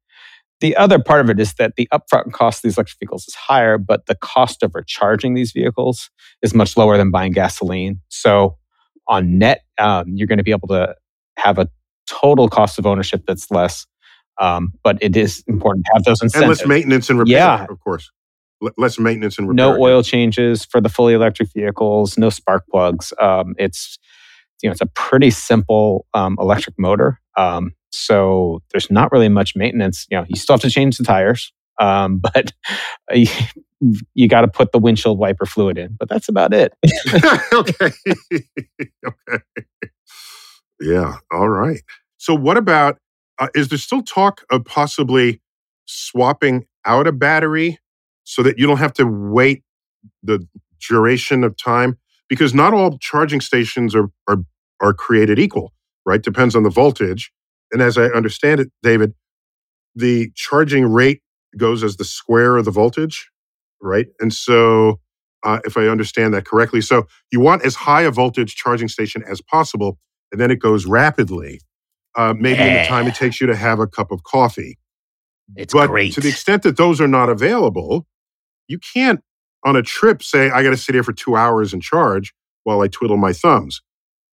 C: The other part of it is that the upfront cost of these electric vehicles is higher, but the cost of recharging these vehicles is much lower than buying gasoline. So on net, um, you're going to be able to have a total cost of ownership that's less. Um, but it is important to have those incentives.
B: And less maintenance and repair,
C: Yeah.
B: of course. L- less maintenance and repair.
C: no oil changes for the fully electric vehicles, no spark plugs. Um, it's you know it's a pretty simple um, electric motor, um, so there's not really much maintenance. You know, you still have to change the tires, um, but you, you got to put the windshield wiper fluid in. But that's about it.
B: okay. okay. Yeah. All right. So, what about? Uh, is there still talk of possibly swapping out a battery so that you don't have to wait the duration of time? Because not all charging stations are are are created equal, right? Depends on the voltage. And as I understand it, David, the charging rate goes as the square of the voltage, right? And so, uh, if I understand that correctly, so you want as high a voltage charging station as possible, and then it goes rapidly, uh, maybe in the time it takes you to have a cup of coffee.
A: It's
B: but
A: great.
B: to the extent that those are not available, you can't on a trip say, I got to sit here for two hours and charge while I twiddle my thumbs.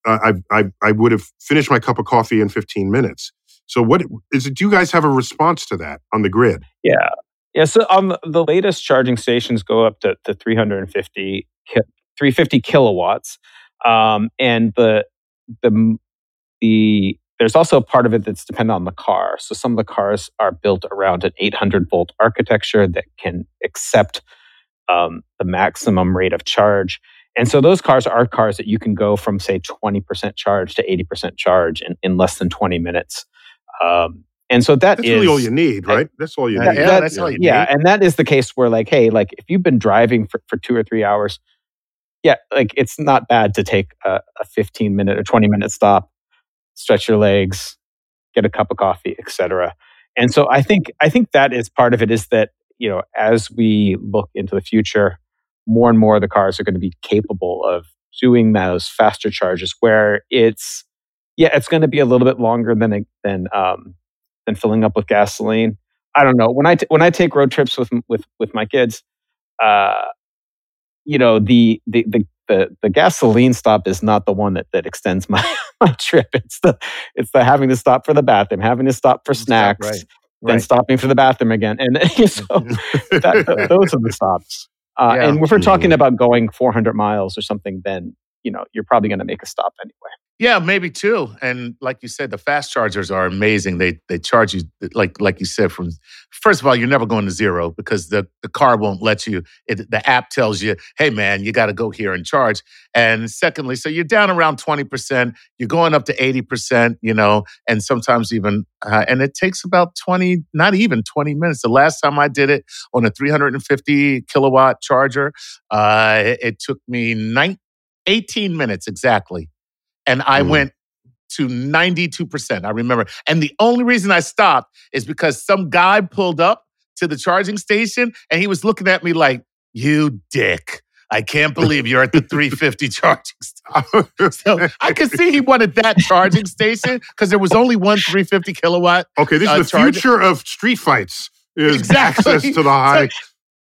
B: I, I, I would have finished my cup of coffee in 15 minutes. So, what is it? Do you guys have a response to that on the grid?
C: Yeah. Yeah. So on the, the latest charging stations go up to, to 350, 350 kilowatts. Um, and the, the, the, there's also a part of it that's dependent on the car. So some of the cars are built around an 800 volt architecture that can accept um, the maximum rate of charge. And so those cars are cars that you can go from, say, 20% charge to 80% charge in, in less than 20 minutes. Um, and so that
B: That's
C: is
B: really all you need, right? That's all you
A: Yeah,
B: need.
A: yeah,
C: that-
A: that's all you
C: yeah,
A: need.
C: and that is the case where like, hey, like if you've been driving for, for two or three hours, yeah, like it's not bad to take a, a 15 minute or 20 minute stop, stretch your legs, get a cup of coffee, etc. And so I think I think that is part of it is that, you know, as we look into the future, more and more of the cars are going to be capable of doing those faster charges where it's yeah, it's going to be a little bit longer than than um, than filling up with gasoline. I don't know when I t- when I take road trips with with with my kids, uh, you know the, the the the the gasoline stop is not the one that that extends my my trip. It's the it's the having to stop for the bathroom, having to stop for snacks,
A: right,
C: then
A: right.
C: stopping for the bathroom again, and so that, those are the stops. Uh,
A: Yeah.
C: And if we're talking
B: Mhm.
C: about going 400 miles or something, then you know you're probably going to make a stop anyway.
A: Yeah, maybe two. And like you said, the fast chargers are amazing. They they charge you like like you said from first of all, you're never going to zero because the the car won't let you. It, the app tells you, hey man, you got to go here and charge. And secondly, so you're down around twenty percent. You're going up to eighty percent. You know, and sometimes even uh, and it takes about twenty, not even twenty minutes. The last time I did it on a 350 kilowatt charger, uh, it, took me nine, 18 minutes exactly and I
B: Mm.
A: went to 92%. I remember. And the only reason I stopped is because some guy pulled up to the charging station and he was looking at me like, you dick. I can't believe you're at the 350 charging station. So I could see he wanted that charging station because there was only one 350 kilowatt.
B: okay, this
A: uh,
B: is the future of street fights. Is
A: Exactly.
B: access to the high.
A: So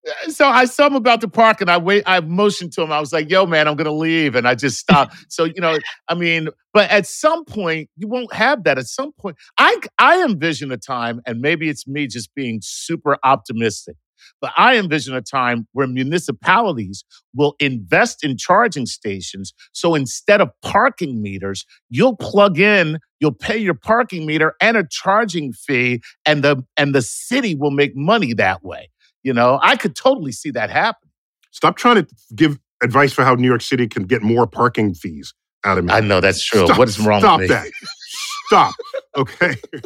A: Uh, I saw him about to park and I wait, I motioned to him. I was like, yo, man, I'm gonna leave. And I just stopped. so, you know, I mean, but at some point, you won't have that. At some point, I I envision a time, and maybe it's me just being super optimistic, but I envision a time where municipalities will invest in charging stations. So instead of parking meters, you'll plug in, you'll pay your parking meter and a charging fee, and the and the city will make money that way. You know, I could totally see that happen.
B: Stop trying to give advice for how New York City can get more parking fees out of me.
A: I know that's true.
B: Stop-
A: what is wrong
B: Stop
A: with me?
B: that. Stop. Okay.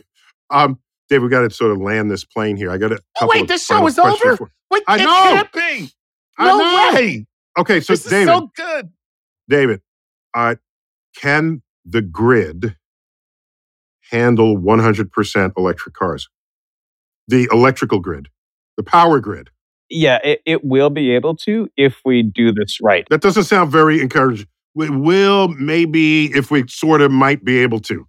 B: Um, Dave, we got to sort of land this plane here. I got a
A: Oh, wait,
B: of
A: this show is over?
B: for-
A: Wait,
B: I
A: it
B: know.
A: can't be.
B: I
A: No
B: know.
A: way.
B: Okay, so
A: this is
B: David,
A: so good.
B: David, uh, can the grid handle 100% electric cars? The electrical grid, the power grid.
C: Yeah, it, it will be able to if we do this right.
B: That doesn't sound very encouraging. We will maybe if we sort of might be able to.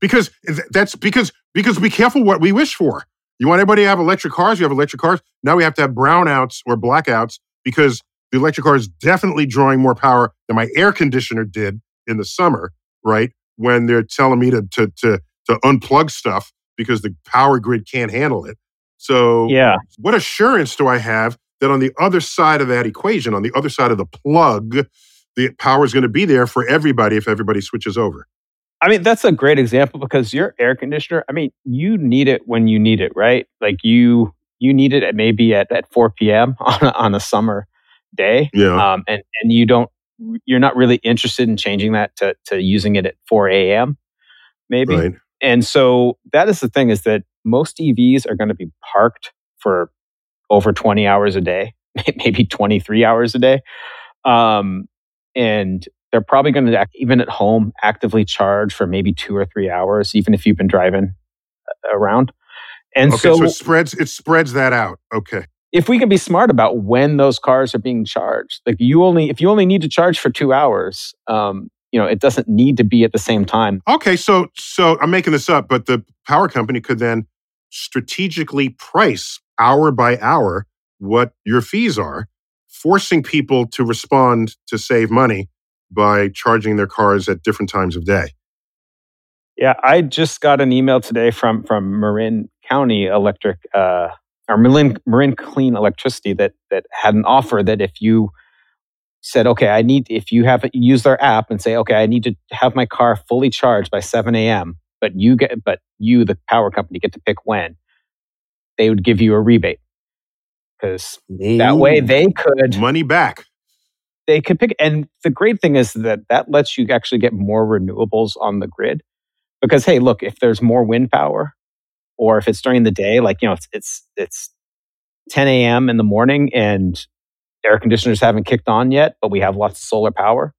B: Because that's because because be careful what we wish for. You want everybody to have electric cars, you have electric cars. Now we have to have brownouts or blackouts because the electric car is definitely drawing more power than my air conditioner did in the summer, right? When they're telling me to to to, to unplug stuff because the power grid can't handle it. So,
C: yeah.
B: what assurance do I have that on the other side of that equation, on the other side of the plug, the power is going to be there for everybody if everybody switches over?
C: I mean, that's a great example because your air conditioner, I mean, you need it when you need it, right? Like you you need it at maybe at, at 4 p.m. on a, on a summer day.
B: Yeah.
C: Um, and, and you don't, you're not really interested in changing that to, to using it at 4 a.m. maybe.
B: Right.
C: And so that is the thing is that most EVs are going to be parked for over 20 hours a day, maybe 23 hours a day. Um, and they're probably going to, even at home, actively charge for maybe two or three hours, even if you've been driving uh, around. And
B: okay,
C: so,
B: so it spreads it spreads that out. Okay.
C: If we can be smart about when those cars are being charged, like you only if you only need to charge for two hours, um, you know, it doesn't need to be at the same time.
B: Okay, so so I'm making this up, but the power company could then strategically price hour by hour what your fees are, forcing people to respond to save money by charging their cars at different times of day.
C: Yeah, I just got an email today from from Marin County Electric uh, or Marin, Marin Clean Electricity that that had an offer that if you said, okay, I need if you have use their app and say, okay, I need to have my car fully charged by 7 a.m., but you get but you, the power company, get to pick when, they would give you a rebate. Because that way they could
B: money back
C: they could pick and the great thing is that that lets you actually get more renewables on the grid because hey look if there's more wind power or if it's during the day like you know it's it's, it's 10 a.m in the morning and air conditioners haven't kicked on yet but we have lots of solar power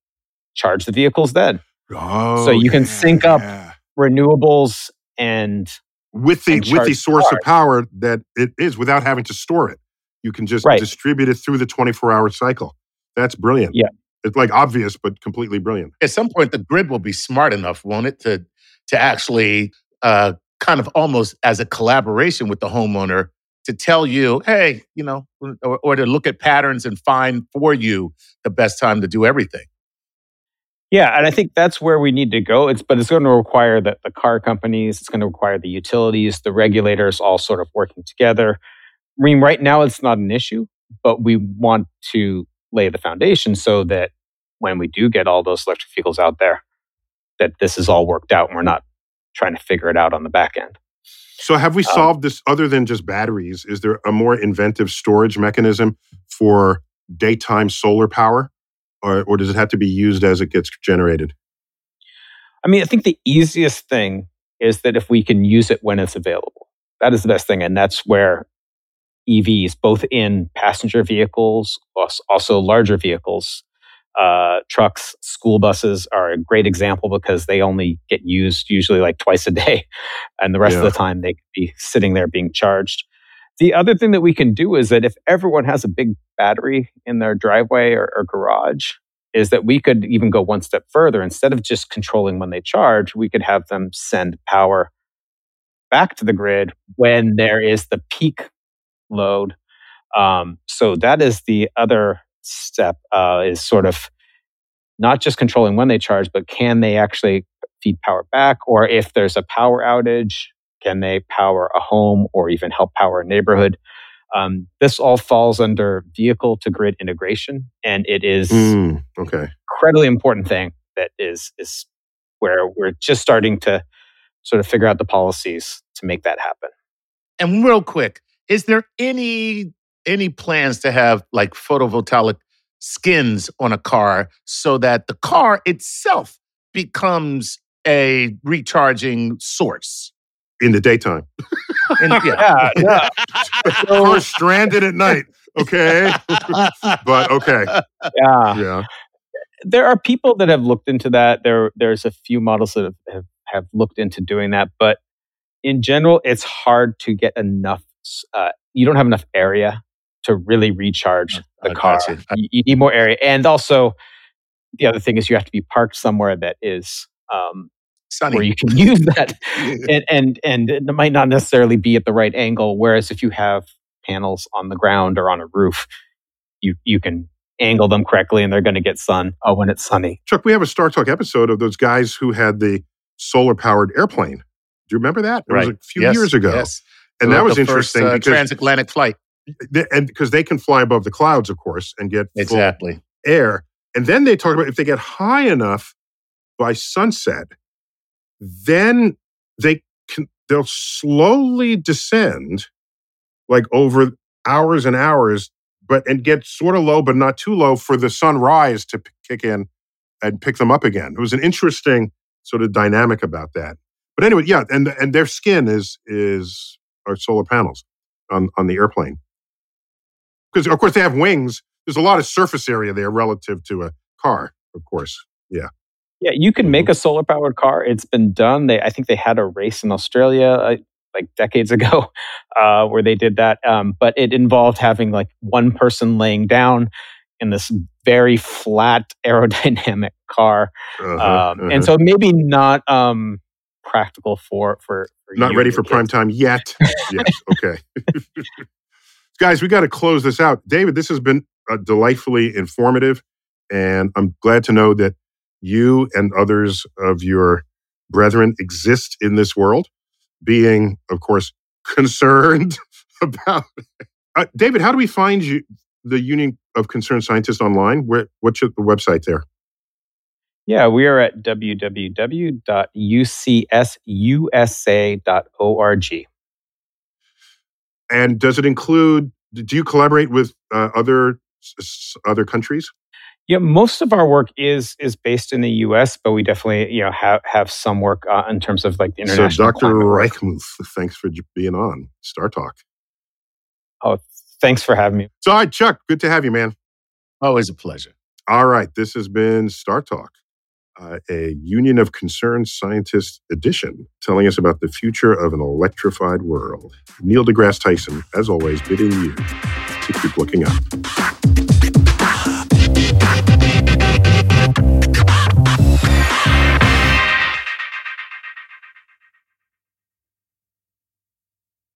C: charge the vehicles then
B: oh,
C: so you can sync up
B: yeah.
C: renewables and
B: with the
C: and
B: with the source
C: cars.
B: of power that it is without having to store it you can just
C: Right.
B: distribute it through the 24 hour cycle that's brilliant
C: Yeah.
B: it's like obvious but completely brilliant
A: At some point, the grid will be smart enough, won't it, to to actually uh, kind of almost as a collaboration with the homeowner to tell you, hey, you know, or, or to look at patterns and find for you the best time to do everything.
C: Yeah, and I think that's where we need to go. It's but it's going to require that the car companies, it's going to require the utilities, the regulators all sort of working together. I mean, right now it's not an issue, but we want to lay the foundation so that when we do get all those electric vehicles out there, that this is all worked out and we're not trying to figure it out on the back end.
B: So have we
C: Um,
B: solved this other than just batteries is there a more inventive storage mechanism for daytime solar power or, or does it have to be used as it gets generated
C: I mean, I think the easiest thing is that if we can use it when it's available, that is the best thing. And that's where EVs, both in passenger vehicles, also larger vehicles, uh, trucks, school buses are a great example because they only get used usually like twice a day. And the rest
B: Yeah.
C: of the time they could be sitting there being charged. The other thing that we can do is that if everyone has a big battery in their driveway or, or garage, is that we could even go one step further. Instead of just controlling when they charge, we could have them send power back to the grid when there is the peak load. Um, so that is the other step uh, is sort of not just controlling when they charge, but can they actually feed power back? Or if there's a power outage, can they power a home or even help power a neighborhood? Um, this all falls under vehicle to grid integration, and it is
B: Mm, okay
C: incredibly important thing that is is where we're just starting to sort of figure out the policies to make that happen.
A: And real quick, is there any any plans to have like photovoltaic skins on a car so that the car itself becomes a recharging source?
B: in the daytime
A: And, yeah.
C: yeah.
B: Car stranded at night okay but okay
C: yeah.
B: yeah
C: There are people that have looked into that. There there's a few models that have, have, have looked into doing that, but in general, it's hard to get enough uh, you don't have enough area to really recharge the
A: I
C: car. You, you need more area, and also the other thing is you have to be parked somewhere that is um,
A: Sunny.
C: where you can use that, and and and it might not necessarily be at the right angle. Whereas if you have panels on the ground or on a roof, you you can angle them correctly, and they're going to get sun oh, when it's sunny.
B: Chuck, we have a StarTalk episode of those guys who had the solar powered airplane. Do you remember that? It was
A: right.
B: a few
A: Yes,
B: years ago.
A: Yes.
B: And
A: The-
B: that was interesting
A: first, uh,
B: because
A: transatlantic flight.
B: And because they can fly above the clouds, of course, and get
A: Exactly.
B: air. And then they talk about if they get high enough by sunset, then they can they'll slowly descend like over hours and hours, but and get sort of low, but not too low for the sunrise to p- kick in and pick them up again. It was an interesting sort of dynamic about that. But anyway, yeah, and and their skin is is our solar panels on on the airplane because of course they have wings. There's a lot of surface area there relative to a car, of course. Yeah.
C: Yeah, you can make a solar powered car. It's been done. They, I think they had a race in Australia uh, like decades ago uh, where they did that. Um, but it involved having like one person laying down in this very flat aerodynamic car,
B: Uh-huh,
C: um,
B: uh-huh.
C: and so maybe not um, practical for for, for
B: not ready for
C: your
B: prime time yet. yes. Okay. Guys, we got to close this out. David, this has been uh, delightfully informative. And I'm glad to know that you and others of your brethren exist in this world, being, of course, concerned about. Uh, David, how do we find you, the Union of Concerned Scientists online? Where, what's your, the website there?
C: Yeah, we are at www.ucsusa.org.
B: And does it include? Do you collaborate with uh, other s- s- other countries?
C: Yeah, most of our work is is based in the U.S., but we definitely you know have have some work uh, in terms of like the international. So.
B: Dr.
C: climate.
B: Reichmuth, thanks for being on StarTalk.
C: Oh, thanks for having me.
B: So, all right, Chuck, good to have you, man.
A: Always a pleasure.
B: All right, this has been StarTalk, uh, a Union of Concerned Scientists edition telling us about the future of an electrified world. Neil deGrasse Tyson, as always, bidding you to keep looking up.